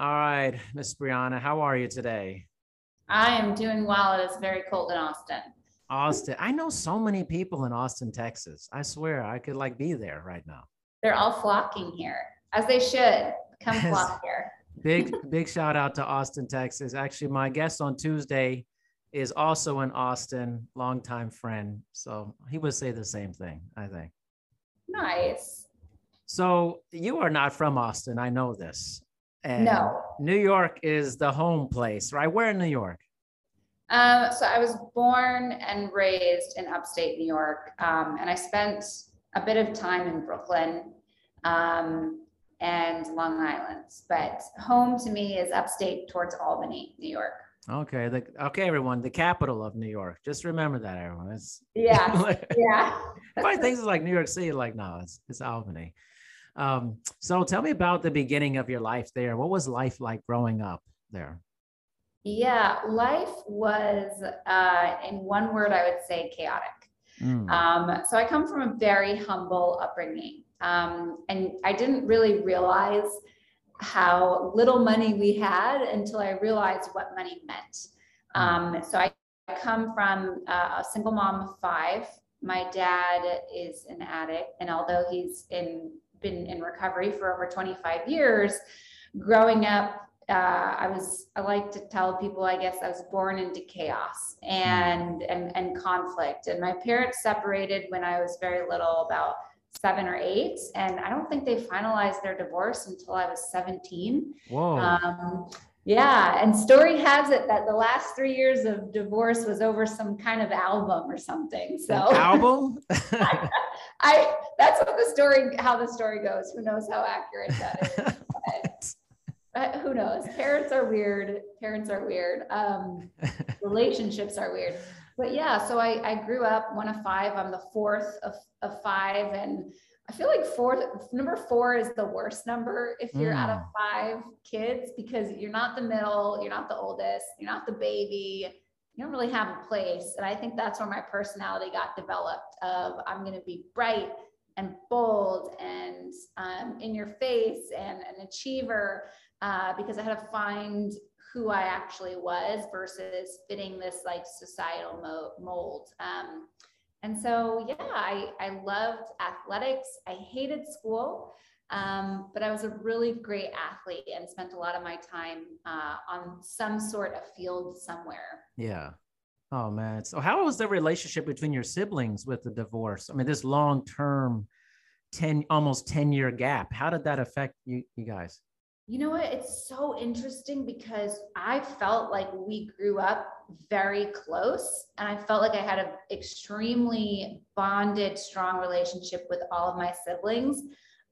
All right, Miss Brianna, how are you today? I am doing well. It is very cold in Austin. Austin. I know so many people in Austin, Texas. I swear I could like be there right now. They're all flocking here, as they should. Come flock here. big, big shout out to Austin, Texas. Actually, my guest on Tuesday is also in Austin, longtime friend. So he would say the same thing, I think. Nice. So you are not from Austin. I know this. And no. New York is the home place, right? Where in New York? Um, so I was born and raised in upstate New York, um, and I spent a bit of time in Brooklyn um, and Long Island. But home to me is upstate towards Albany, New York. Okay, the, okay, everyone, the capital of New York. Just remember that, everyone. It's yeah, yeah. Funny things is like New York City, like no, it's it's Albany. Um, so tell me about the beginning of your life there. What was life like growing up there? Yeah, life was, uh, in one word, I would say chaotic. Mm. Um, so I come from a very humble upbringing. Um, and I didn't really realize how little money we had until I realized what money meant. Hmm. Um, so I come from uh, a single mom of five. My dad is an addict, and although he's in been in recovery for over 25 years. Growing up, uh, I was I like to tell people I guess I was born into chaos and and and conflict. And my parents separated when I was very little, about seven or eight, and I don't think they finalized their divorce until I was 17. Whoa. Um, yeah, and story has it that the last three years of divorce was over some kind of album or something. So An album? I, that's what the story how the story goes. Who knows how accurate that is? But, who knows? Parents are weird. Parents are weird. Um, relationships are weird. But yeah, so I, I grew up one of five. I'm the fourth of, of five, and I feel like four, number four is the worst number if you're mm. out of mm. five kids because you're not the middle, you're not the oldest, you're not the baby, you don't really have a place. And I think that's where my personality got developed of I'm going to be bright and bold and um, in your face and an achiever uh, because I had to find who I actually was versus fitting this like societal mo- mold. Um, and so, yeah, I, I loved athletics. I hated school, um, but I was a really great athlete and spent a lot of my time uh, on some sort of field somewhere. Yeah. Oh, man. So, how was the relationship between your siblings with the divorce? I mean, this long term, 10, almost 10 year gap, how did that affect you, you guys? You know what? It's so interesting because I felt like we grew up very close and I felt like I had an extremely bonded, strong relationship with all of my siblings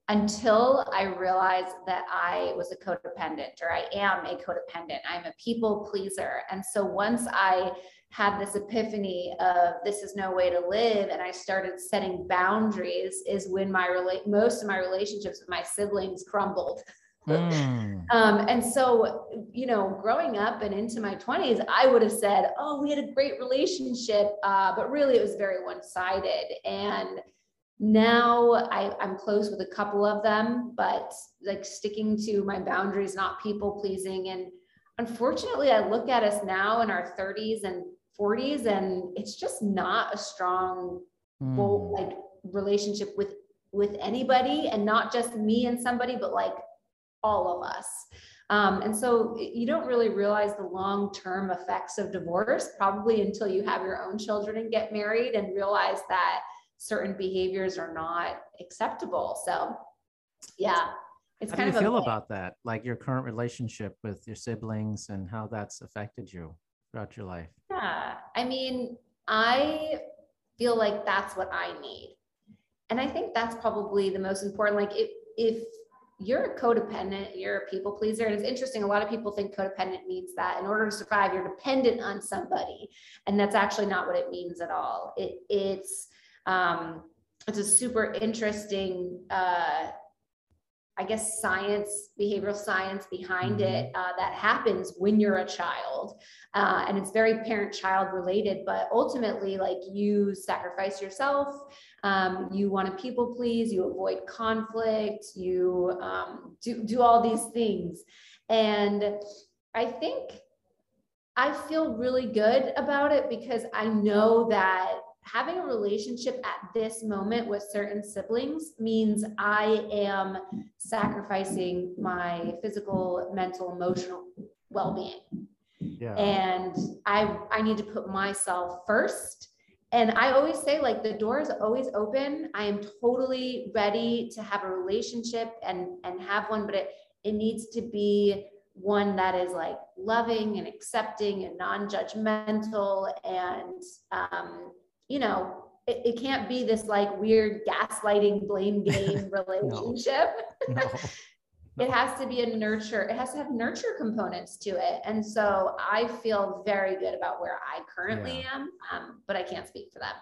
until I realized that I was a codependent or I am a codependent. I'm a people pleaser. And so once I had this epiphany of this is no way to live and I started setting boundaries is when my relate most of my relationships with my siblings crumbled. Mm. Um, and so, you know, growing up and into my 20s, I would have said, oh, we had a great relationship, uh, but really it was very one sided. And now I, I'm close with a couple of them, but like sticking to my boundaries, not people pleasing. And unfortunately, I look at us now in our 30s and 40s, and it's just not a strong, mm. like relationship with with anybody and not just me and somebody but like all of us. Um, and so you don't really realize the long term effects of divorce probably until you have your own children and get married and realize that certain behaviors are not acceptable. So, yeah. It's how kind do you feel about that? Like your current relationship with your siblings and how that's affected you throughout your life? Yeah. I mean, I feel like that's what I need. And I think that's probably the most important. Like if if you're a codependent, you're a people pleaser. And it's interesting, a lot of people think codependent means that in order to survive, you're dependent on somebody. And that's actually not what it means at all. It, it's, um, it's a super interesting uh, I guess, science, behavioral science behind mm-hmm. it uh, that happens when you're a child. Uh, and it's very parent child related, but ultimately, like you sacrifice yourself, um, you want to people please, you avoid conflict, you um, do, do all these things. And I think I feel really good about it because I know that having a relationship at this moment with certain siblings means I am sacrificing my physical, mental, emotional well-being. Yeah. And I I need to put myself first. And I always say like the door is always open. I am totally ready to have a relationship and and have one, but it it needs to be one that is like loving and accepting and non-judgmental and um, you know, it, it can't be this like weird gaslighting blame game relationship. no. No. it has to be a nurture, it has to have nurture components to it. And so I feel very good about where I currently yeah. am, um, but I can't speak for them.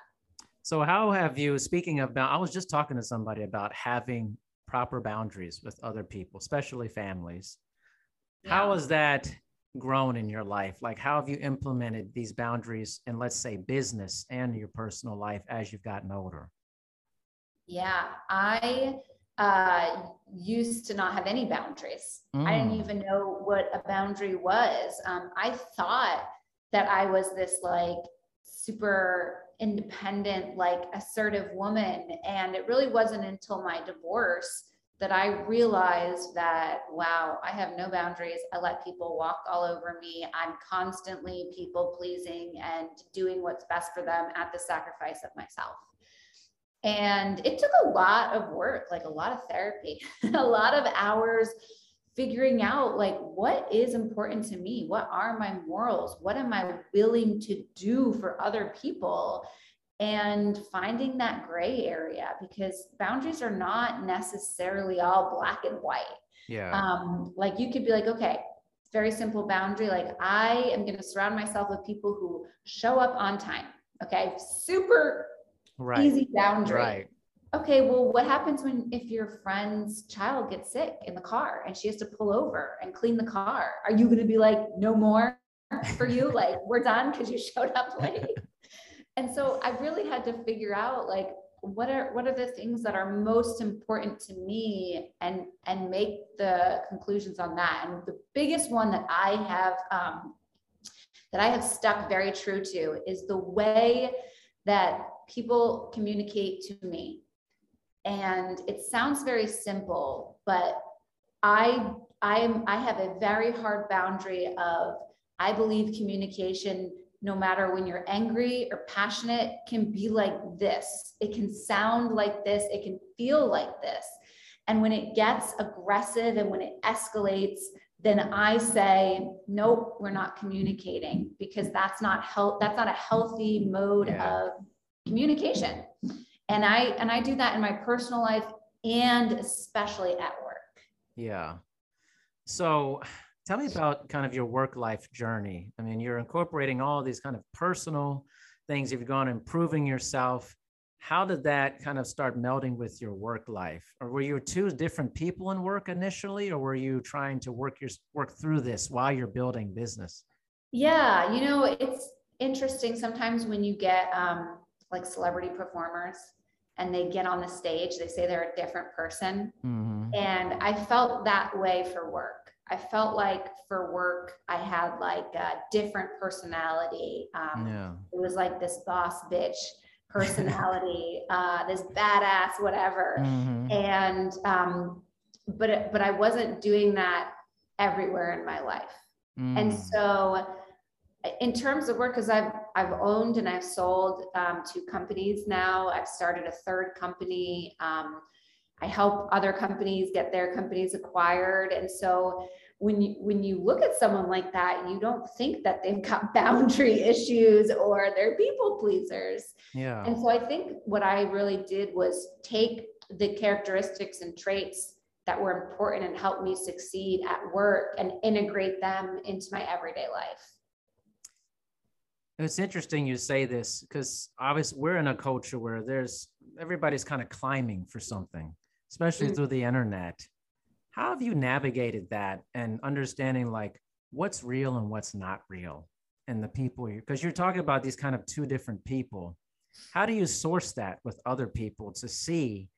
So, how have you, speaking of, I was just talking to somebody about having proper boundaries with other people, especially families. Yeah. How has that grown in your life? Like, how have you implemented these boundaries in, let's say, business and your personal life as you've gotten older? Yeah, I uh, used to not have any boundaries. Mm. I didn't mm. even know what a boundary was. Um, I thought that I was this like super independent, like assertive woman. And it really wasn't until my divorce that I realized that, wow, I have no boundaries. I let people walk all over me. I'm constantly people pleasing and doing what's best for them at the sacrifice of myself. And it took a lot of work, like a lot of therapy, a lot of hours figuring out like what is important to me what are my morals what am i willing to do for other people and finding that gray area because boundaries are not necessarily all black and white. Yeah. Um, like you could be like, okay, very simple boundary. Like I am going to surround myself with people who show up on time. Okay. Super right. easy boundary. Right. Okay. Well, what happens when, if your friend's child gets sick in the car and she has to pull over and clean the car? Are you going to be like, no more for you? like we're done because you showed up late? and so i really had to figure out like what are what are the things that are most important to me and and make the conclusions on that. And the biggest one that i have um, that i have stuck very true to is the way that people communicate to me. And it sounds very simple but i i am i have a very hard boundary of i believe communication no matter when you're angry or passionate, can be like this. It can sound like this. It can feel like this. And when it gets aggressive and when it escalates, then I say, nope, we're not communicating because that's not health. That's not a healthy mode yeah. of communication. And I and I do that in my personal life and especially at work. Yeah. So tell me about kind of your work life journey. I mean, you're incorporating all these kind of personal things. You've gone improving yourself. How did that kind of start melding with your work life? Or were you two different people in work initially, or were you trying to work your work through this while you're building business? Yeah, you know, it's interesting sometimes when you get um, like celebrity performers and they get on the stage, they say they're a different person. Mm-hmm. And I felt that way for work. I felt like for work, I had like a different personality. Um, yeah. It was like this boss bitch personality, uh, this badass, whatever. Mm-hmm. And, um, but, but I wasn't doing that everywhere in my life. Mm. And so, in terms of work, because I've I've owned and I've sold um, two companies now. I've started a third company. Um, I help other companies get their companies acquired. And so when you when you look at someone like that, you don't think that they've got boundary issues or they're people pleasers. Yeah. And so I think what I really did was take the characteristics and traits that were important and helped me succeed at work and integrate them into my everyday life. It's interesting you say this because obviously we're in a culture where there's everybody's kind of climbing for something, especially mm-hmm. through the internet. How have you navigated that and understanding like what's real and what's not real and the people because you're talking about these kind of two different people. How do you source that with other people to see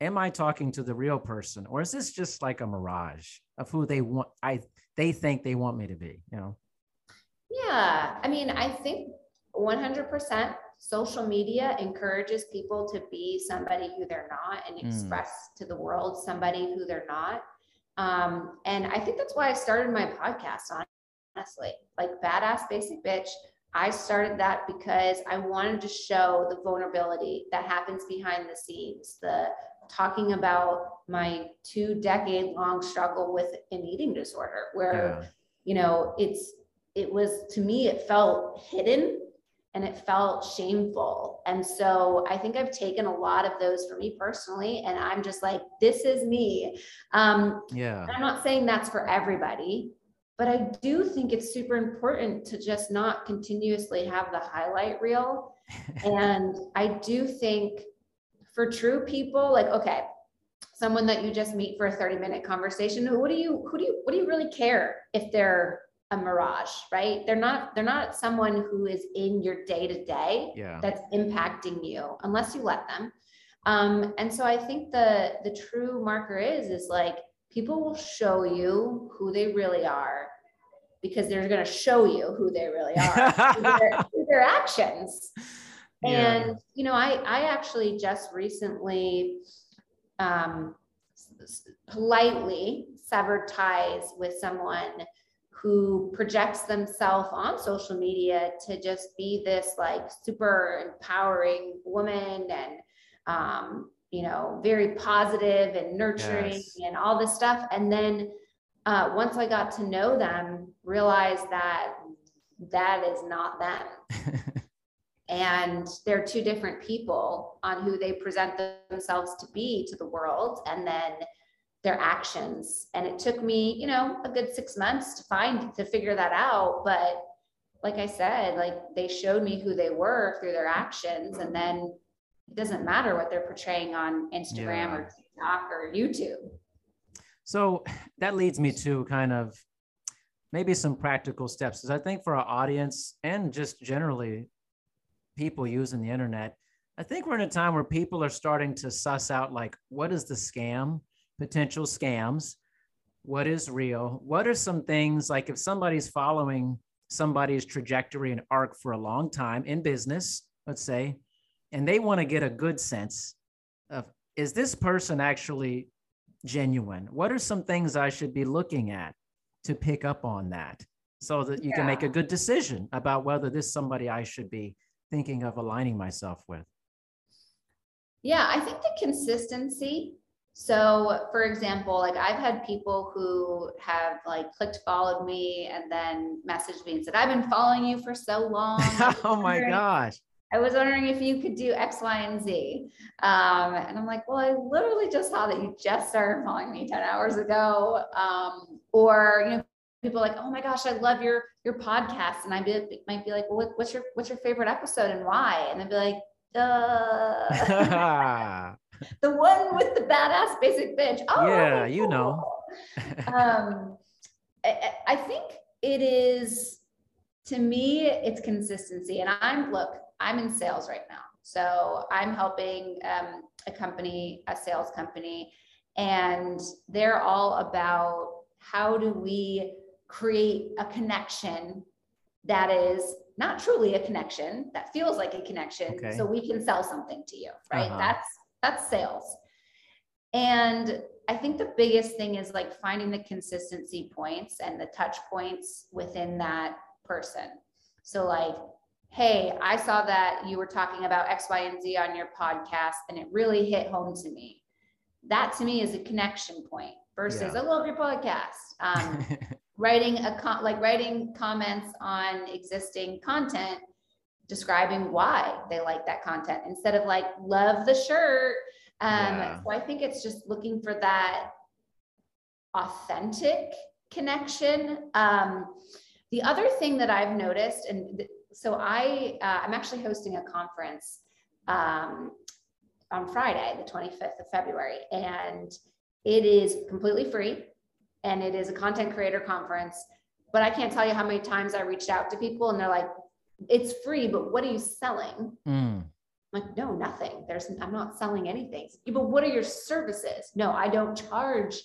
am I talking to the real person or is this just like a mirage of who they want I they think they want me to be, you know? Yeah, I mean, I think 100% social media encourages people to be somebody who they're not and hmm. express mm. to the world somebody who they're not. Um, and I think that's why I started my podcast, honestly. Like Badass Basic Bitch, I started that because I wanted to show the vulnerability that happens behind the scenes, the talking about my two decade long struggle with an eating disorder, where, yeah. you know, it's, it was to me, it felt hidden and it felt shameful. And so I think I've taken a lot of those for me personally. And I'm just like, this is me. Um, yeah. I'm not saying that's for everybody, but I do think it's super important to just not continuously have the highlight reel. and I do think for true people, like, okay, someone that you just meet for a 30 minute conversation, who do you, who do you, what do you really care if they're a mirage, right? They're not they're not someone who is in your day to day that's impacting you unless you let them. Um, and so I think the the true marker is is like people will show you who they really are because they're going to show you who they really are through, their, through their actions. Yeah. And you know, I I actually just recently um, politely severed ties with someone who projects themselves on social media to just be this like super empowering woman and um, you know very positive and nurturing yes. and all this stuff. And then uh, once i got to know them realized that that is not them. And they're two different people on who they present themselves to be to the world. And then their actions. And it took me, you know, a good six months to find, to figure that out. But like I said, like they showed me who they were through their actions. And then it doesn't matter what they're portraying on Instagram yeah. or TikTok or YouTube. So that leads me to kind of maybe some practical steps. Because I think for our audience and just generally people using the internet, I think we're in a time where people are starting to suss out like, what is the scam? Potential scams, what is real, what are some things like if somebody's following somebody's trajectory and arc for a long time in business, let's say, and they want to get a good sense of is this person actually genuine? What are some things I should be looking at to pick up on that so that you yeah. can make a good decision about whether this is somebody I should be thinking of aligning myself with? Yeah, I think the consistency so for example, like I've had people who have like clicked followed me and then messaged me and said, I've been following you for so long. oh my gosh. I was wondering if you could do X, Y, and Z. Um, and I'm like, well, I literally just saw that you just started following me 10 hours ago. Um, or, you know, people like, oh my gosh, I love your your podcast. And I be, might be like, well, what's your what's your favorite episode and why? And they'd be like, uh the one with the badass basic bitch. Oh, yeah, okay, cool. you know. um, I, I think it is to me, it's consistency. And I'm look, I'm in sales right now. So I'm helping um, a company, a sales company, and they're all about how do we create a connection that is not truly a connection that feels like a connection okay. so we can sell something to you right uh-huh. that's that's sales. And I think the biggest thing is like finding the consistency points and the touch points within that person. So, like, hey, I saw that you were talking about X, Y, and Z on your podcast, and it really hit home to me. That to me is a connection point versus yeah. I love your podcast. Um, writing a con- like writing comments on existing content describing why they like that content instead of like love the shirt um yeah. so i think it's just looking for that authentic connection. Um, the other thing that I've noticed, and th- so I, uh, I'm actually hosting a conference um, on Friday, the 25th of February, and it is completely free, and it is a content creator conference. But I can't tell you how many times I reached out to people, and they're like, "It's free, but what are you selling?" Mm. Like, no, nothing. There's, I'm not selling anything. But what are your services? No, I don't charge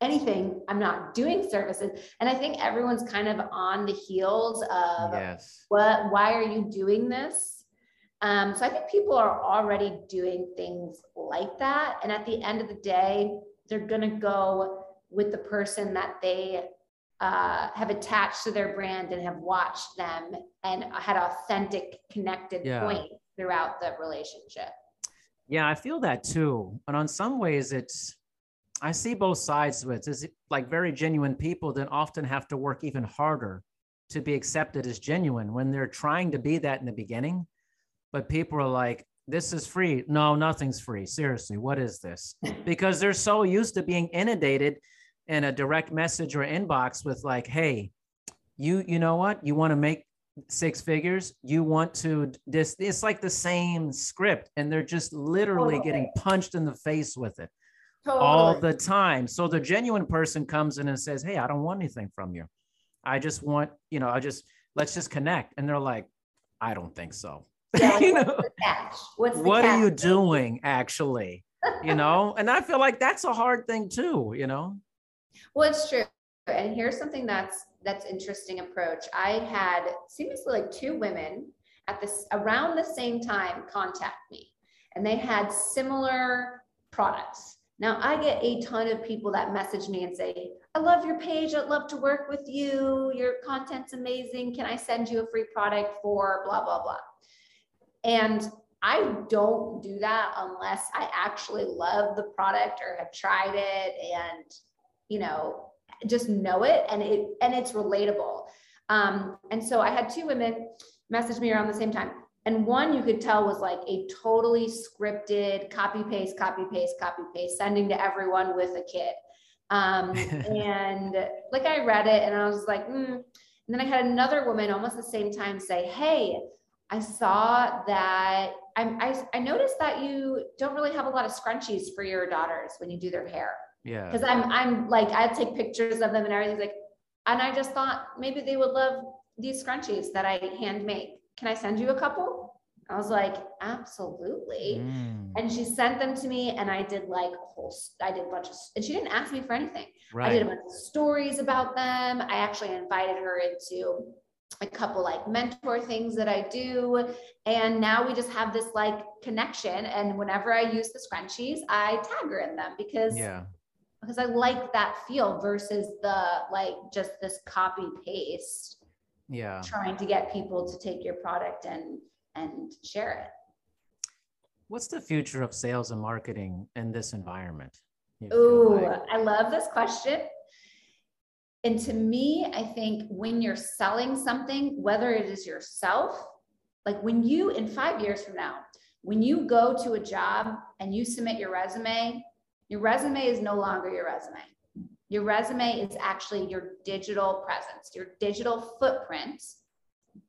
anything. I'm not doing services. And I think everyone's kind of on the heels of Yes. what, why are you doing this? Um, so I think people are already doing things like that. And at the end of the day, they're going to go with the person that they uh, have attached to their brand and have watched them and had authentic connected Yeah. point throughout the relationship. Yeah, I feel that too. And on some ways, it's, I see both sides of it. It's like very genuine people that often have to work even harder to be accepted as genuine when they're trying to be that in the beginning. But people are like, this is free. No, nothing's free. Seriously, what is this? Because they're so used to being inundated in a direct message or inbox with like, hey, you you know what? You want to make six figures? You want to this it's like the same script and they're just literally getting punched in the face with it all the time. So the genuine person comes in and says hey i don't want anything from you. I just want you know i just let's just connect. And they're like i don't think so. Yeah, you know? the catch? What are you doing actually? You know? And i feel like that's a hard thing too you know Well, it's true. And here's something that's that's interesting approach. I had seemingly like two women at this around the same time contact me, and they had similar products. Now I get a ton of people that message me and say, "I love your page. I'd love to work with you. Your content's amazing. Can I send you a free product for blah blah blah?" And I don't do that unless I actually love the product or have tried it and you know just know it and it and it's relatable. Um, and so i had two women message me around the same time. And one you could tell was like a totally scripted copy paste copy paste copy paste sending to everyone with a kid um, and like i read it and i was like mm. and then i had another woman almost the same time say hey i saw that I'm, I, I noticed that you don't really have a lot of scrunchies for your daughters when you do their hair yeah because I'm I'm like I take pictures of them and everything's like, and I just thought maybe they would love these scrunchies that I hand make. Can I send you a couple? I was like, absolutely. Mm, And she sent them to me, and I did like a whole. I did a bunch of, and she didn't ask me for anything. Right. I did a bunch of stories about them. I actually invited her into a couple like mentor things that I do. And now we just have this like connection. And whenever I use the scrunchies, I tag her in them because yeah because I like that feel versus the like just this copy paste yeah trying to get people to take your product and and share it. what's the future of sales and marketing in this environment Ooh, like? I love this question. And to me, I think when you're selling something, whether it is yourself, like when you, in five years from now, when you go to a job and you submit your resume, your resume is no longer your resume. Your resume is actually your digital presence, your digital footprint,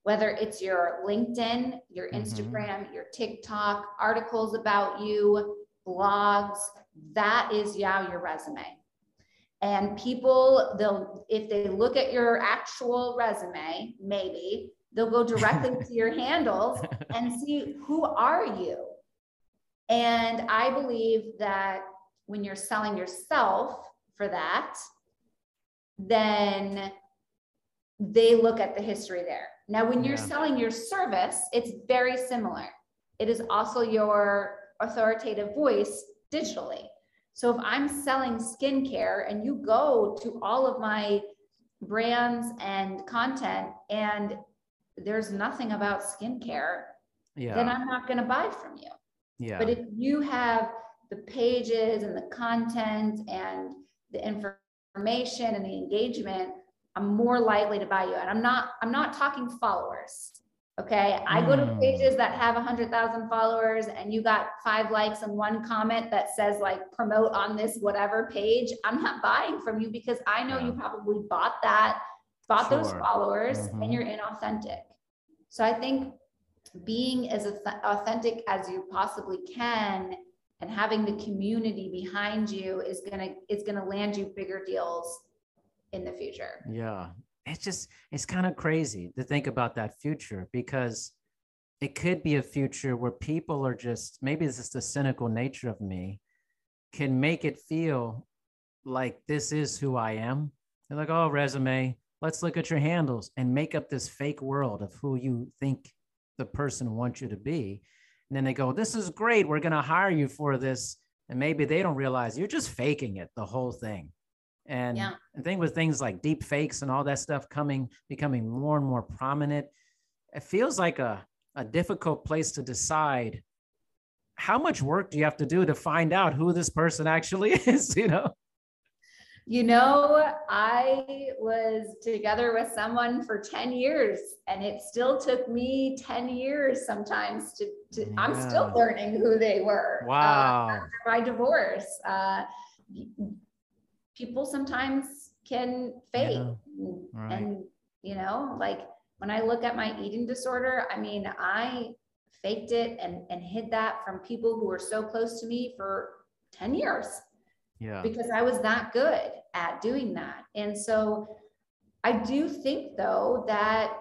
whether it's your LinkedIn, your Mhm. Instagram, your TikTok, articles about you, blogs, that is yeah your resume and people they'll if they look at your actual resume maybe they'll go directly to your handles and see who are you and i believe that when you're selling yourself for that then they look at the history there now when you're Yeah. selling your service it's very similar it is also your authoritative voice digitally. So if I'm selling skincare and you go to all of my brands and content and there's nothing about skincare, then I'm not going to buy from you. yeah But if you have the pages and the content and the information and the engagement, I'm more likely to buy you. And I'm not I'm not talking followers. Okay. I go to Hmm. pages that have 100,000 followers and you got five likes and one comment that says, like, promote on this whatever page. I'm not buying from you because I know you probably bought that, bought those Sure. followers Mhm. and you're inauthentic. So I think being as authentic as you possibly can and having the community behind you is gonna is gonna land you bigger deals in the future. Yeah. It's just, it's kind of crazy to think about that future because it could be a future where people are just, maybe it's just the cynical nature of me, can make it feel like this is who I am. They're like, oh, resume, let's look at your handles and make up this fake world of who you think the person wants you to be. And then they go, this is great. We're going to hire you for this. And maybe they don't realize you're just faking it, the whole thing. And Yeah. the thing with things like deep fakes and all that stuff coming, becoming more and more prominent, it feels like a, a difficult place to decide how much work do you have to do to find out who this person actually is, you know? You know, I was together with someone for 10 years and it still took me 10 years sometimes to, to I'm still learning who they were. uh, Wow. after my divorce. Uh, people sometimes can fake Yeah, right. and, you know, like when I look at my eating disorder, I mean, I faked it and, and hid that from people who were so close to me for 10 years yeah. because I was that good at doing that. And so I do think though that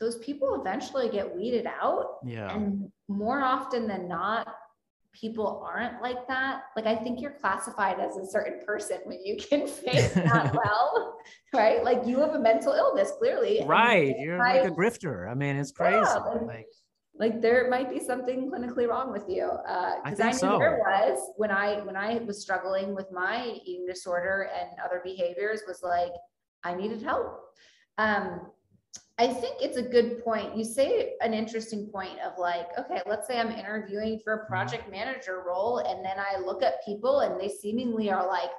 those people eventually get weeded out Yeah. and more often than not people aren't like that. Like I think you're classified as a certain person when you can fake that well, right? Like you have a mental illness clearly. Right. You're like a grifter. I mean, it's crazy. Yeah, like- Like, there might be something clinically wrong with you. Uh, I I, knew there was when I, when I was struggling with my eating disorder and other behaviors was like, I needed help. Um, I think it's a good point. You say an interesting point of like, okay, let's say I'm interviewing for Mm-hmm. a project manager role, and then I look at people and they seemingly are like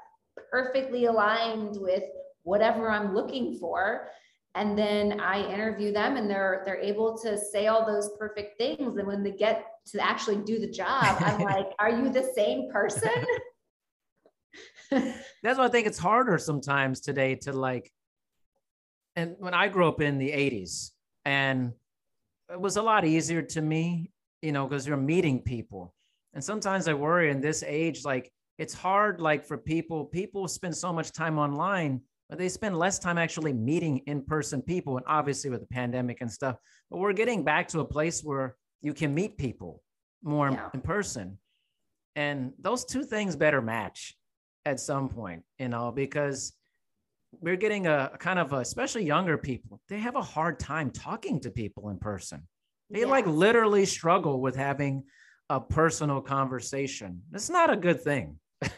perfectly aligned with whatever I'm looking for. And then I interview them and they're they're able to say all those perfect things. And when they get to actually do the job, I'm like, are you the same person? that's why I think it's harder sometimes today to like, and when I grew up in the 80s, and it was a lot easier to me, you know, because you're meeting people. And sometimes I worry in this age, like it's hard, like for people, people spend so much time online, but they spend less time actually meeting in person people. And obviously with the pandemic and stuff, but we're getting back to a place where you can meet people more in- Yeah. in person. And those two things better match at some point, you know, because we're getting a, a kind of, a, especially younger people, they have a hard time talking to people in person. They like literally struggle with having a personal conversation. It's not a good thing.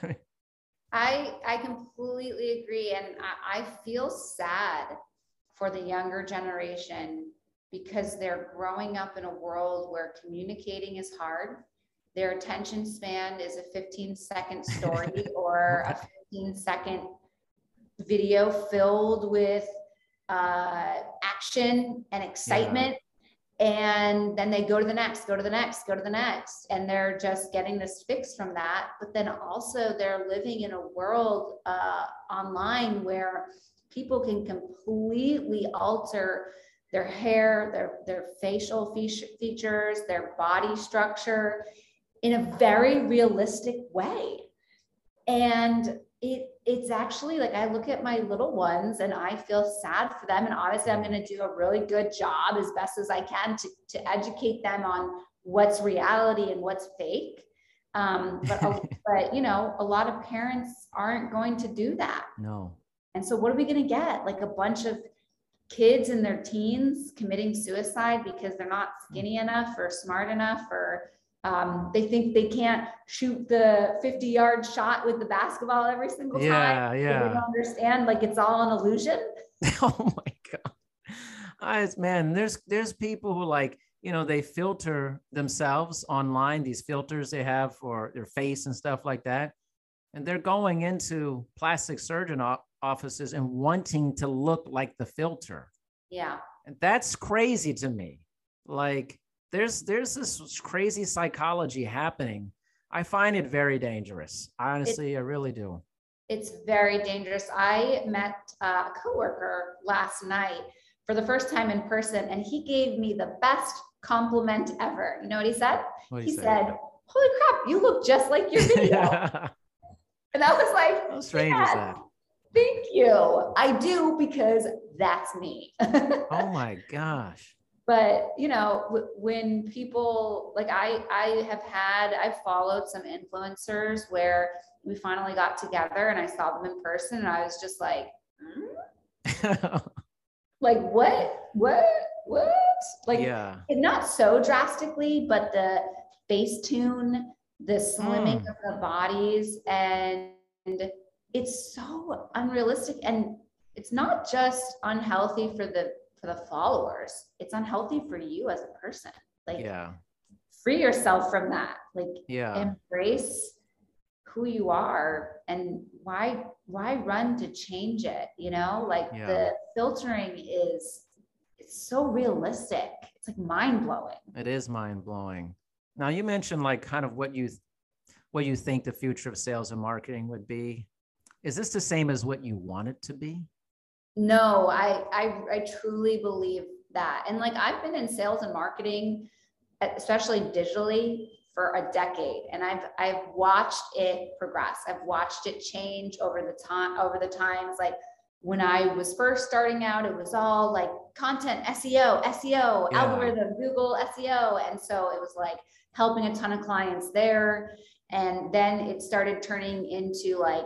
I I completely agree, and I, I feel sad for the younger generation because they're growing up in a world where communicating is hard. Their attention span is a 15 second story or a 15 second video filled with uh, action and excitement. And then they go to the next, go to the next, go to the next. And they're just getting this fix from that. But then also they're living in a world uh, online where people can completely alter their hair, their, their facial features, their body structure in a very realistic way. And it it's actually like I look at my little ones and I feel sad for them. And obviously, I'm going to do a really good job as best as I can to, to educate them on what's reality and what's fake. Um, but but you know, a lot of parents aren't going to do that. no. And so, what are we going to get? Like a bunch of kids in their teens committing suicide because they're not skinny enough or smart enough or um, they think they can't shoot the 50 yard shot with the basketball every single Yeah, time. Yeah. don't understand like it's all an illusion. oh my god I, man there's there's people who like you know they filter themselves online these filters they have for their face and stuff like that and they're going into plastic surgeon offices and wanting to look like the filter Yeah. and that's crazy to me like there's there's this crazy psychology happening. I find it very dangerous. Honestly, I really do. It's very dangerous. I met uh, a coworker last night for the first time in person, and he gave me the best compliment ever. You know what he said? What He you said, Holy crap, you look just like your video. And I was like, How strange is that? Thank you. I do because that's me. Oh my gosh. But you know w- when people like i i have had i've followed some influencers where we finally got together and i saw them in person and i was just like "Hmm? like what what what like yeah. not so drastically but the Facetune the slimming Mm. of the bodies and it's so unrealistic and it's not just unhealthy for the for the followers it's unhealthy for you as a person like Yeah. free yourself from that like Yeah. embrace who you are and why why run to change it you know like Yeah. the filtering is it's so realistic it's like mind blowing It is mind blowing. Now you mentioned like kind of what you what you think the future of sales and marketing would be. Is this the same as what you want it to be? No, I, I I truly believe that. And like I've been in sales and marketing, especially digitally, for a decade. And I've I've watched it progress. I've watched it change over the time over the times. Like when I was first starting out, it was all like content, SEO, SEO, Yeah. algorithm, Google SEO. And so it was like helping a ton of clients there. And then it started turning into like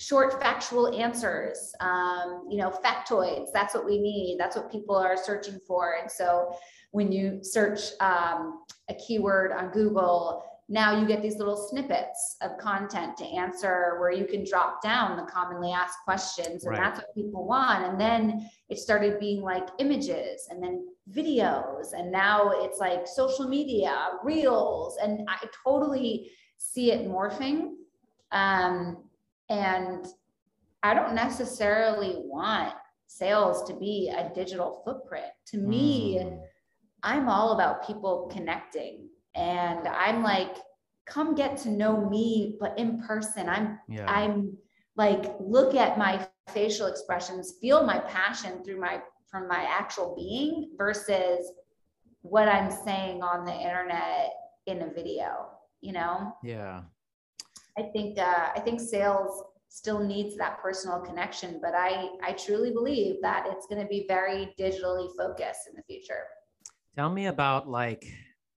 short factual answers um, you know factoids that's what we need that's what people are searching for. And so when you search um, a keyword on google now you get these little snippets of content to answer where you can drop down the commonly asked questions and Right. that's what people want. And then it started being like images and then videos and now it's like social media reels and i totally see it morphing. Um, and I don't necessarily want sales to be a digital footprint. To me, Mm, I'm all about people connecting. And I'm like, come get to know me, but in person. I'm yeah. I'm like, look at my facial expressions, feel my passion through my from my actual being versus what I'm saying on the internet in a video, you know? yeah. I think uh, I think sales still needs that personal connection, but I I truly believe that it's going to be very digitally focused in the future. Tell me about like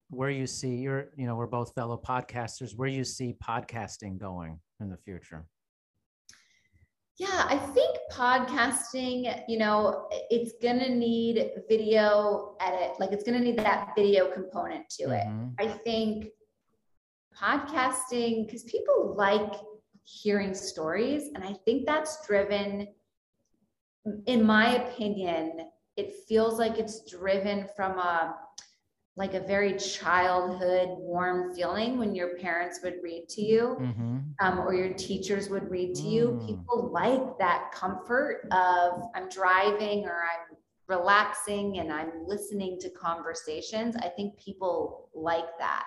where you see you're, you know, we're both fellow podcasters, where you see podcasting going in the future. Yeah, I think podcasting, you know, it's going to need video edit, like it's going to need that video component to it. Mhm. I think podcasting, because people like hearing stories, and I think that's driven, in my opinion, it feels like it's driven from a like a very childhood warm feeling when your parents would read to you Mhm. um, or your teachers would read to you. Mm. People like that comfort of I'm driving or I'm relaxing and I'm listening to conversations. I think people like that.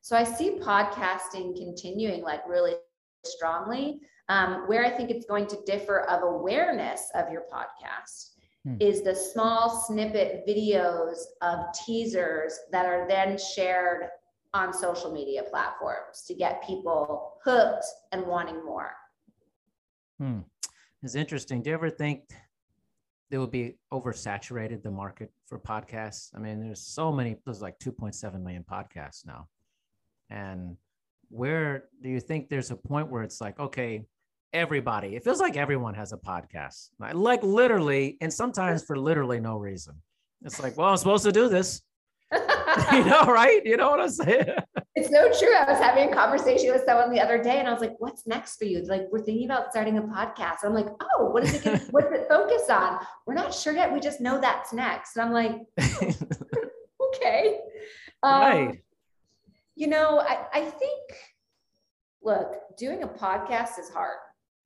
So I see podcasting continuing like really strongly. Um, where I think it's going to differ of awareness of your podcast Hmm. is the small snippet videos of teasers that are then shared on social media platforms to get people hooked and wanting more. Hmm. It's interesting. Do you ever think there will be oversaturated the market for podcasts? I mean, there's so many, there's like 2.7 million podcasts now. And where do you think there's a point where it's like, okay, everybody, it feels like everyone has a podcast, like, literally, and sometimes for literally no reason. It's like, well, I'm supposed to do this, you know, right? You know what I'm saying? It's so true. I was having a conversation with someone the other day and I was like, what's next for you? Like, we're thinking about starting a podcast. I'm like, oh, what is it gonna, what's it focus on? We're not sure yet. We just know that's next. And I'm like, okay. Um, right. You know, I, I think, look, doing a podcast is hard.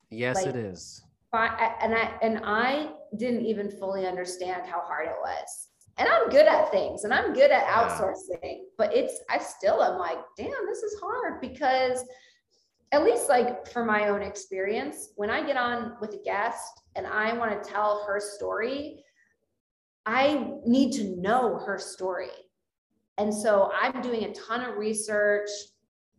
Yes, like- it is. I- and I and I didn't even fully understand how hard it was. and I'm good at things and I'm good at outsourcing, but it's, I still am like, damn, this is hard because at least like for my own experience, when I get on with a guest and I want to tell her story, I need to know her story. And so I'm doing a ton of research.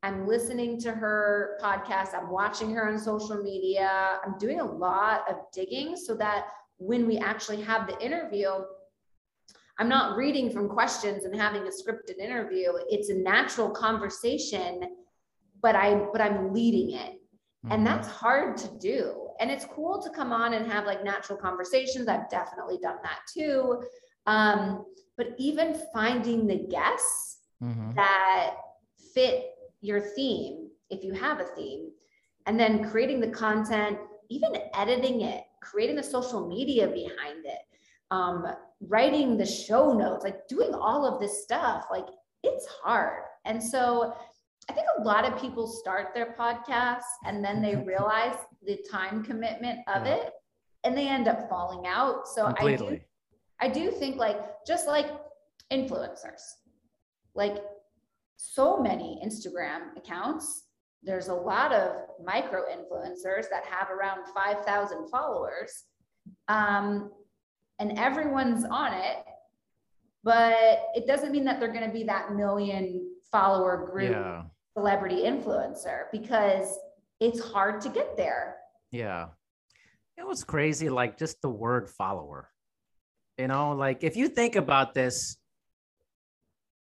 I'm listening to her podcast. I'm watching her on social media. I'm doing a lot of digging so that when we actually have the interview, I'm not reading from questions and having a scripted interview. It's a natural conversation, but I but I'm leading it. Mm-hmm. And that's hard to do. And it's cool to come on and have like natural conversations. I've definitely done that too. Um, but even finding the guests mm-hmm. that fit your theme, if you have a theme, and then creating the content, even editing it, creating the social media behind it, um, writing the show notes, like doing all of this stuff, like it's hard. And so I think a lot of people start their podcasts and then they realize the time commitment of yeah. it and they end up falling out. So Completely. I do I do think like just like influencers, like so many Instagram accounts, there's a lot of micro influencers that have around 5,000 followers. Um, and everyone's on it, but it doesn't mean that they're going to be that million follower group yeah. celebrity influencer because it's hard to get there. Yeah. It was crazy, like just the word follower. You know, like if you think about this,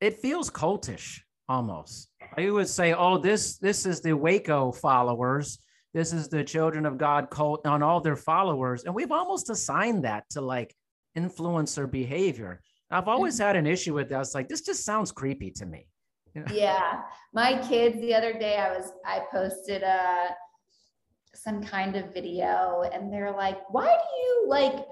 it feels cultish almost. I would say, oh, this this is the Waco followers this is the children of God cult on all their followers. And we've almost assigned that to like influencer behavior. I've always had an issue with that. It's like, this just sounds creepy to me. Yeah. My kids, the other day, I was, I posted a, uh, some kind of video and they're like, why do you like,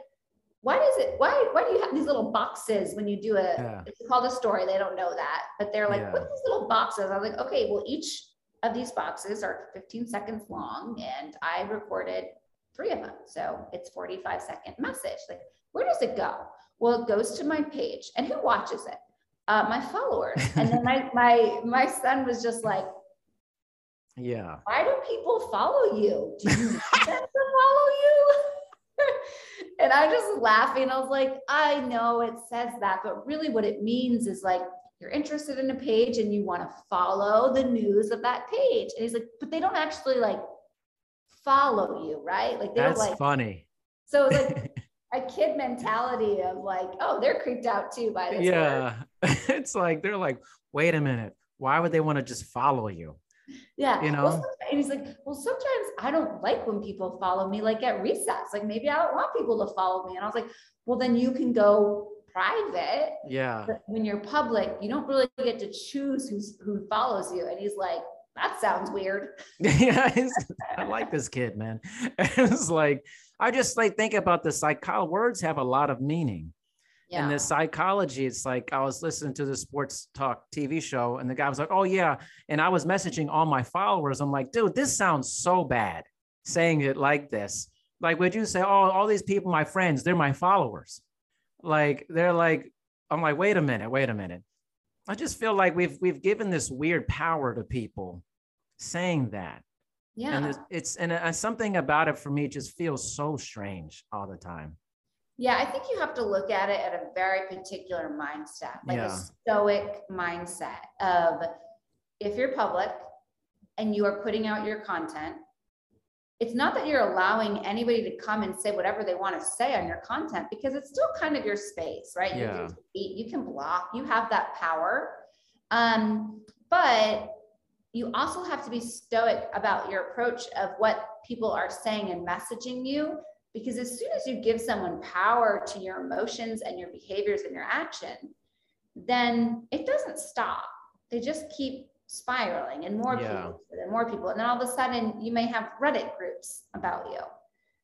why does it, why, why do you have these little boxes when you do a, yeah. it's called a story. They don't know that, but they're like, yeah. what these little boxes? I was like, okay, well, each of these boxes are 15 seconds long and I recorded three of them. So it's 45 second message. Like, where does it go? Well, it goes to my page. And who watches it? Uh, my followers. And then my my my son was just like, Yeah. Why do people follow you? Do you want them to follow you? and I just laughing. I was like, I know it says that, but really what it means is like you're interested in a page and you want to follow the news of that page. And he's like, but they don't actually like follow you, right? Like they That's like funny. So it's like a kid mentality of like, oh, they're creeped out too by this. Yeah. it's like they're like, wait a minute, why would they want to just follow you? Yeah. You know, well, and he's like, well, sometimes I don't like when people follow me, like at recess. Like maybe I don't want people to follow me. And I was like, well, then you can go private. Yeah. But when you're public, you don't really get to choose who's who follows you. And he's like, that sounds weird. yeah, I like this kid, man. It's like I just like think about the psychology. Words have a lot of meaning. Yeah. And the psychology, it's like I was listening to the sports talk TV show, and the guy was like, "Oh yeah," and I was messaging all my followers. I'm like, "Dude, this sounds so bad." Saying it like this, like, would you say, "Oh, all these people, my friends, they're my followers"? Like they're like, I'm like, wait a minute, wait a minute. I just feel like we've we've given this weird power to people saying that. Yeah. And it's, it's and uh, something about it for me just feels so strange all the time. Yeah, I think you have to look at it at a very particular mindset, like yeah. a stoic mindset of if you're public and you are putting out your content, it's not that you're allowing anybody to come and say whatever they want to say on your content because it's still kind of your space, right? Yeah. You can tweet, you can block, you have that power. Um, but you also have to be stoic about your approach of what people are saying and messaging you because as soon as you give someone power to your emotions and your behaviors and your action then it doesn't stop they just keep spiraling and more yeah. people and more people. And then all of a sudden you may have Reddit groups about you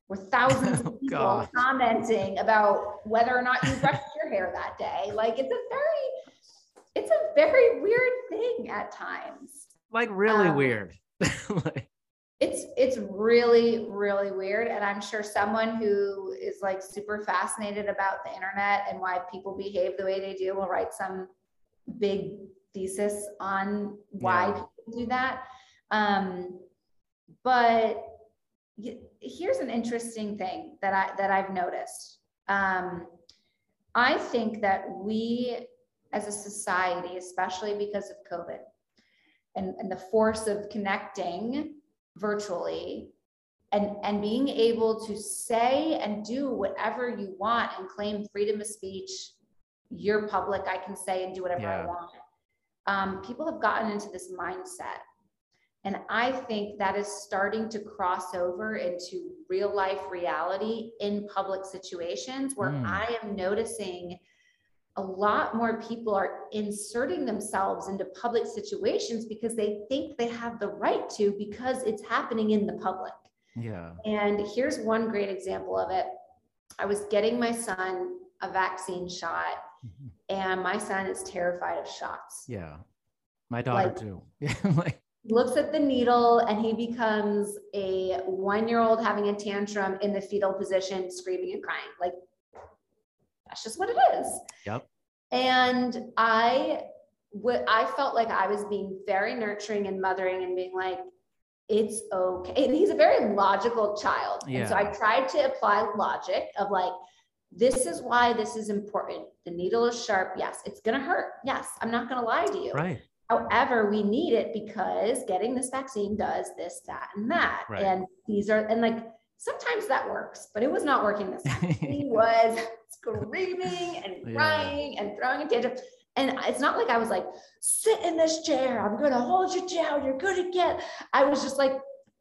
with thousands oh, of people God. commenting about whether or not you brushed your hair that day. Like it's a very, it's a very weird thing at times. Like really um, weird. like, it's it's really really weird and i'm sure someone who is like super fascinated about the internet and why people behave the way they do will write some big thesis on why Yeah. people do that um, but here's an interesting thing that i that i've noticed um, i think that we as a society especially because of covid and, and the force of connecting virtually and and being able to say and do whatever you want and claim freedom of speech you're public i can say and do whatever i want. Um, people have gotten into this mindset. And i think that is starting to cross over into real life reality in public situations where Mm. i am noticing a lot more people are inserting themselves into public situations because they think they have the right to because it's happening in the public. Yeah. And here's one great example of it. I was getting my son a vaccine shot, Mhm. and my son is terrified of shots. Yeah. My daughter Like- too. Like, looks at the needle and he becomes a one year old having a tantrum in the fetal position, screaming and crying. Like, that's just what it is. Yep. And I would, I felt like I was being very nurturing and mothering and being like, it's okay. And he's a very logical child. And so I tried to apply logic of like, this is why this is important. The needle is sharp. Yes. It's going to hurt. Yes. I'm not going to lie to you. right. However, we need it because getting this vaccine does this, that, and that. Right. And these are, and like sometimes that works, but it was not working this time. he was screaming and Yeah. crying and throwing a tantrum. And it's not like I was like, sit in this chair. I'm going to hold you down. You're going to get, I was just like,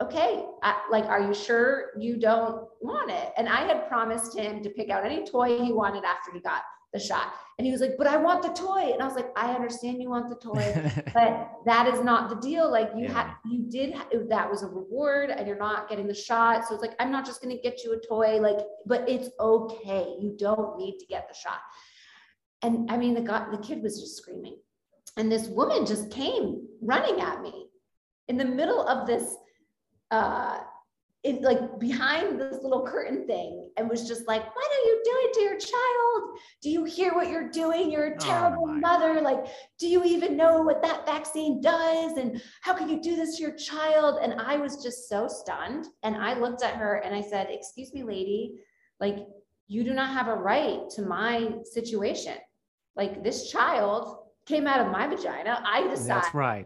okay, I, like, are you sure you don't want it? And I had promised him to pick out any toy he wanted after he got the shot. And he was like, but I want the toy. And I was like, I understand you want the toy but that is not the deal. Like you had you did ha- that was a reward and you're not getting the shot. So it's like i'm not just going to get you a toy like but it's okay. You don't need to get the shot. And i mean the guy the kid was just screaming. And this woman just came running at me in the middle of this uh like behind this little curtain thing and was just like what are you doing to your child? Do you hear what you're doing? You're a Oh terrible my. mother. Like do you even know what that vaccine does? And how can you do this to your child? And i was just so stunned. And i looked at her and i said excuse me lady. Like you do not have a right to my situation. Like this child came out of my vagina. I decide That's right.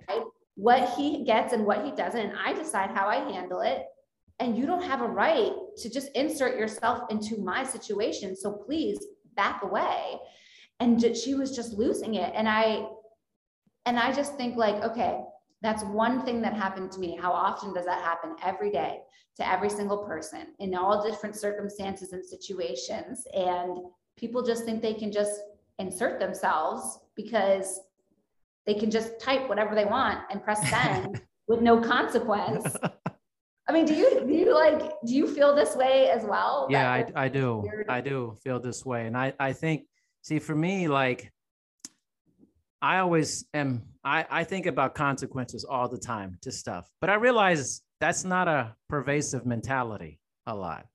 what he gets and what he doesn't. And i decide how i handle it and you don't have a right to just insert yourself into my situation. So please back away. And she was just losing it. And i and i just think like okay that's one thing that happened to me. How often does that happen? Every day to every single person in all different circumstances and situations. And people just think they can just insert themselves because they can just type whatever they want and press send with no consequence i mean do you do you like do you feel this way as well? Yeah I, I do. weird. i do feel this way. And i i think see for me like i always am i i think about consequences all the time to stuff but i realize that's not a pervasive mentality a lot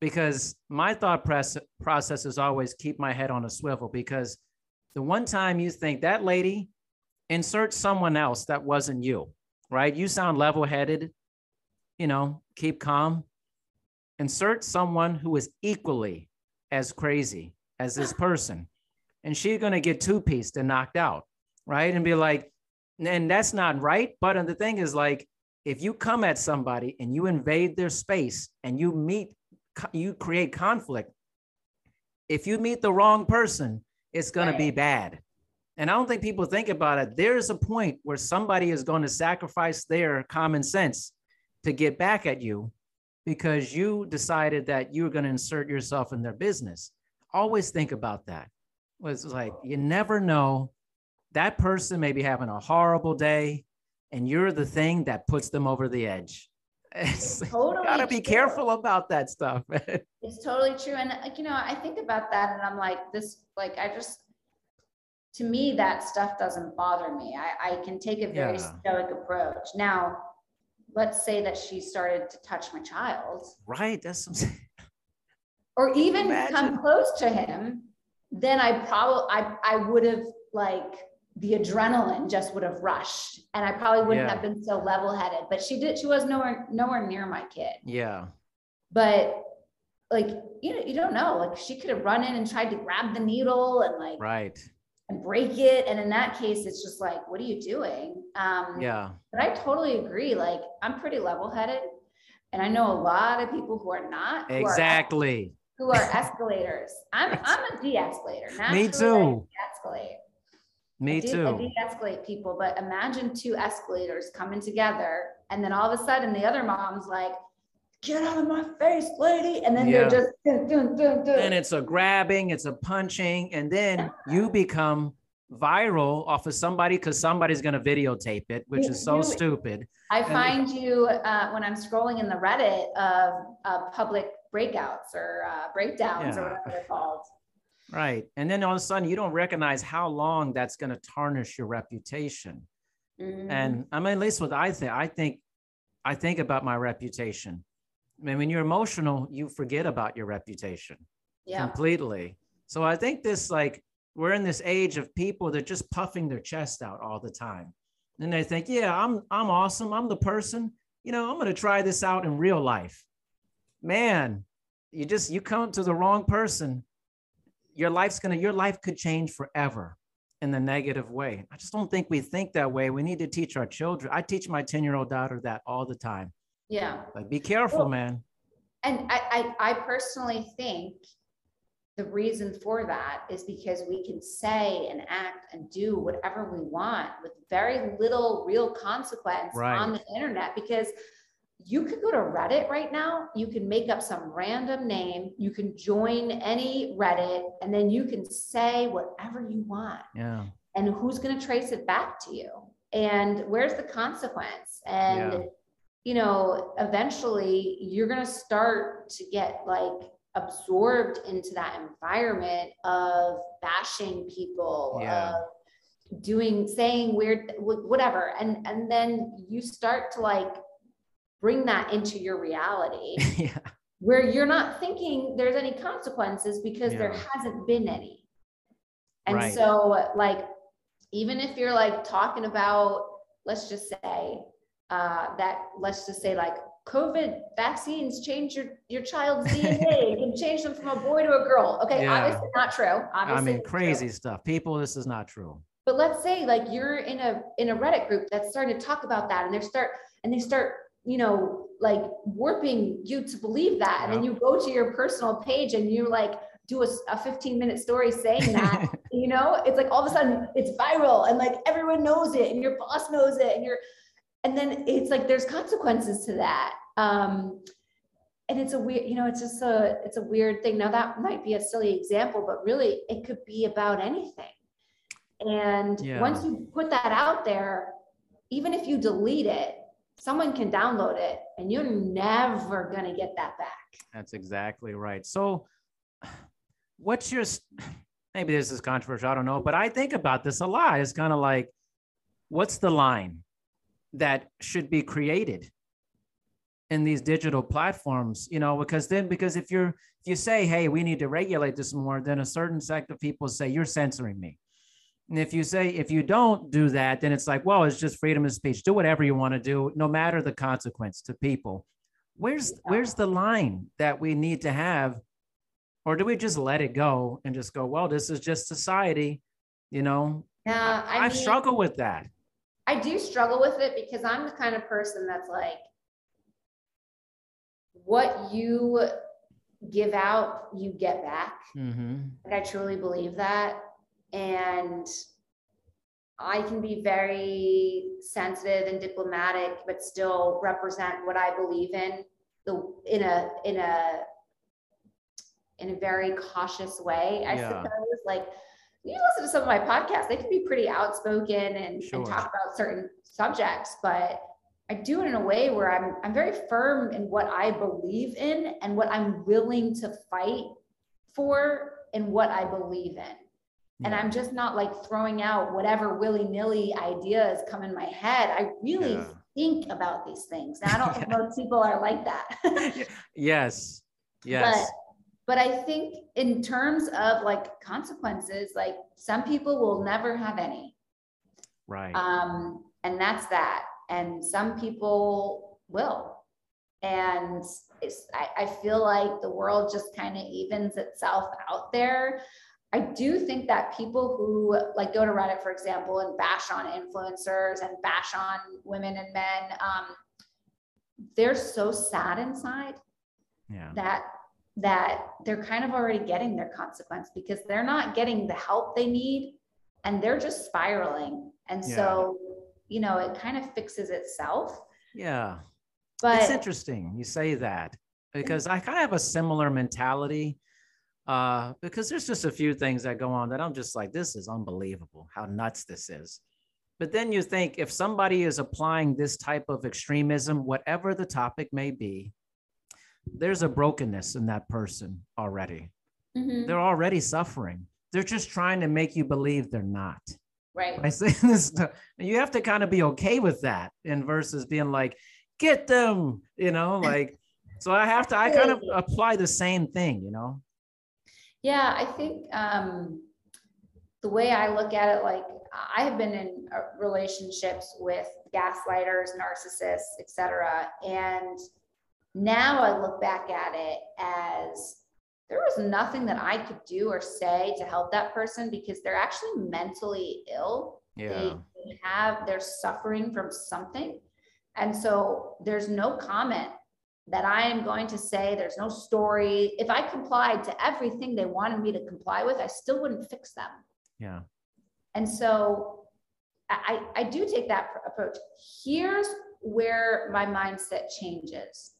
because my thought press, process is always keep my head on a swivel because the one time you think that lady insert someone else that wasn't you right? You sound level-headed you know keep calm insert someone who is equally as crazy as this person. And she's going to get two-pieced and knocked out right? And be like and that's not right. But the thing is like if you come at somebody and you invade their space and you meet you create conflict if you meet the wrong person it's going to be bad. And i don't think people think about it. There's a point where somebody is going to sacrifice their common sense to get back at you because you decided that you were going to insert yourself in their business. Always think about that. It's like you never know. That person may be having a horrible day, and you're the thing that puts them over the edge. It's, Totally gotta be true. careful about that stuff. man. It's totally true. And like, you know, I think about that and I'm like, this, like, I just, to me, that stuff doesn't bother me. I, I can take a very Yeah. stoic approach. Now, let's say that she started to touch my child Right. That's saying. or even come close to him, then I probably I I would have like the adrenaline just would have rushed and I probably wouldn't Yeah. have been so level-headed. But she did she was nowhere nowhere near my kid. Yeah. But like you know, you don't know. Like she could have run in and tried to grab the needle and like Right. And break it. And in that case, it's just like, what are you doing? Um Yeah. but I totally agree. Like I'm pretty level-headed. And I know a lot of people who are not who are Exactly. who are escalators. I'm I'm a de-escalator. Me too. De-escalate. Me I do, I too. de-escalate people, but imagine two escalators coming together, and then all of a sudden the other mom's like, "Get out of my face, lady!" And then Yeah. they're just dun, dun, dun. And it's a grabbing, it's a punching, and then you become viral off of somebody because somebody's going to videotape it, which You- is so you- stupid. I and- find you uh, when I'm scrolling in the Reddit of uh, public breakouts or uh, breakdowns or whatever they're called. Right. And then all of a sudden, you don't recognize how long that's going to tarnish your reputation. Mhm. And I mean, at least what I think, I think, I think about my reputation. I mean, when you're emotional, you forget about your reputation yeah, completely. So I think this, like, we're in this age of people that just puffing their chest out all the time. And they think, yeah, I'm, I'm awesome. I'm the person, you know, I'm going to try this out in real life. Man, you just, you come to the wrong person. Your life's going to, your life could change forever in the negative way. I just don't think we think that way. We need to teach our children. I teach my 10 year old daughter that all the time. Yeah. Like, be careful, Well, man. And I, I, I personally think the reason for that is because we can say and act and do whatever we want with very little real consequence Right. on the internet because you could go to Reddit right now, you can make up some random name, you can join any Reddit, and then you can say whatever you want. Yeah. And who's going to trace it back to you? And where's the consequence? And Yeah. You know, eventually you're going to start to get like absorbed into that environment of bashing people, Yeah. of doing, saying weird, whatever. And, and then you start to like bring that into your reality yeah. where you're not thinking there's any consequences because there hasn't been any. And Right. so, like, even if you're like talking about, let's just say, uh, that, let's just say, like, COVID vaccines change your, your child's DNA, and can change them from a boy to a girl. Okay, Yeah. obviously not true. I mean, not true. crazy stuff. People, this is not true. But let's say like you're in a in a Reddit group that's starting to talk about that and they start and they start, you know, like warping you to believe that. And then you go to your personal page and you like do a, a 15 minute story saying that, you know, it's like all of a sudden it's viral and like everyone knows it and your boss knows it and you're and then it's like there's consequences to that. Um and it's a weird, you know, it's just a it's a weird thing. Now that might be a silly example, but really it could be about anything. And Yeah. once you put that out there, even if you delete it, someone can download it and you're never going to get that back. That's exactly right. So, what's your, maybe this is controversial, I don't know, but I think about this a lot. It's kind of like, what's the line that should be created in these digital platforms? You know, because then, because if you're, if you say, hey, we need to regulate this more, then a certain sect of people say, you're censoring me. And if you say, if you don't do that, then it's like, well, it's just freedom of speech. Do whatever you want to do, no matter the consequence to people. Where's where's the line that we need to have? Or do we just let it go and just go, well, this is just society, you know? Yeah, I, I mean, struggle with that. I do struggle with it because I'm the kind of person that's like, what you give out, you get back. Mm-hmm. Like I truly believe that. And I can be very sensitive and diplomatic, but still represent what I believe in the in a in a in a very cautious way, I Yeah. suppose. Like you listen to some of my podcasts, they can be pretty outspoken and, Sure. and talk about certain subjects, but I do it in a way where I'm I'm very firm in what I believe in and what I'm willing to fight for and what I believe in. And Yeah. I'm just not like throwing out whatever willy-nilly ideas come in my head. I really Yeah. think about these things. Now, I don't think most people are like that. yes. Yes. But, but I think in terms of like consequences, like some people will never have any. Right. Um, and that's that. And some people will. And it's, I, I feel like the world just kind of evens itself out there. I do think that people who like go to Reddit, for example, and bash on influencers and bash on women and men, um, they're so sad inside yeah. that that they're kind of already getting their consequence because they're not getting the help they need and they're just spiraling. And Yeah. so, you know, it kind of fixes itself. Yeah. But it's interesting you say that because I kind of have a similar mentality. Uh, because there's just a few things that go on that I'm just like, this is unbelievable how nuts this is. But then you think if somebody is applying this type of extremism, whatever the topic may be, there's a brokenness in that person already. Mhm, They're already suffering. They're just trying to make you believe they're not. right. I say this, to- you have to kind of be okay with that, and versus being like, get them, you know, like. So I have to, I kind of apply the same thing, you know. Yeah, I think um, the way I look at it, like I have been in uh, relationships with gaslighters, narcissists, etc. And now I look back at it as there was nothing that I could do or say to help that person because they're actually mentally ill. Yeah. They have, they're suffering from something. And so there's no comment that I am going to say, there's no story. If I complied to everything they wanted me to comply with, I still wouldn't fix them. Yeah. And so I, I do take that pr- approach. Here's where my mindset changes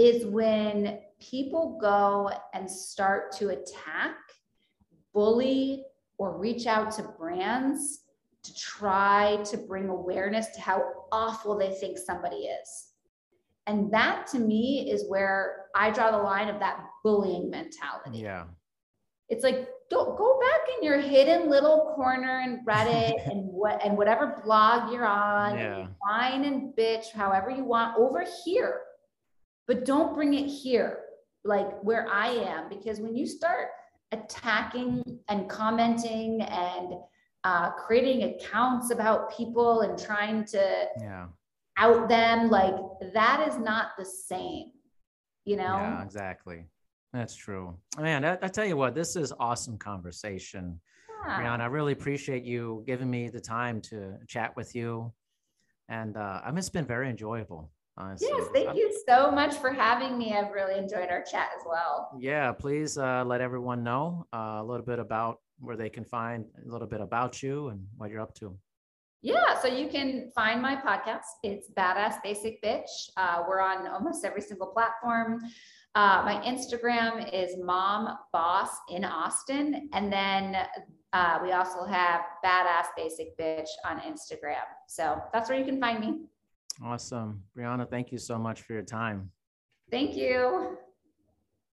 is when people go and start to attack, bully, or reach out to brands to try to bring awareness to how awful they think somebody is. And that to me is where I draw the line of that bullying mentality Yeah. it's like go go back in your hidden little corner and Reddit and what and whatever blog you're on, Yeah. and whine and bitch however you want over here, but don't bring it here, like where I am, because when you start attacking and commenting and uh, creating accounts about people and trying to Yeah. out them, like that is not the same, you know. Yeah, exactly. That's true. Man, I, I tell you what, this is awesome conversation. Yeah. Brianna, I really appreciate you giving me the time to chat with you. And uh, I mean, it's been very enjoyable. Honestly. Yes, thank you so much for having me. I've really enjoyed our chat as well. Yeah, please uh, let everyone know uh, a little bit about where they can find a little bit about you and what you're up to. Yeah, so you can find my podcast. It's Badass Basic Bitch. Uh, we're on almost every single platform. Uh, my Instagram is Mom Boss in Austin, and then uh, we also have Badass Basic Bitch on Instagram. So that's where you can find me. Awesome. Brianna, thank you so much for your time. Thank you.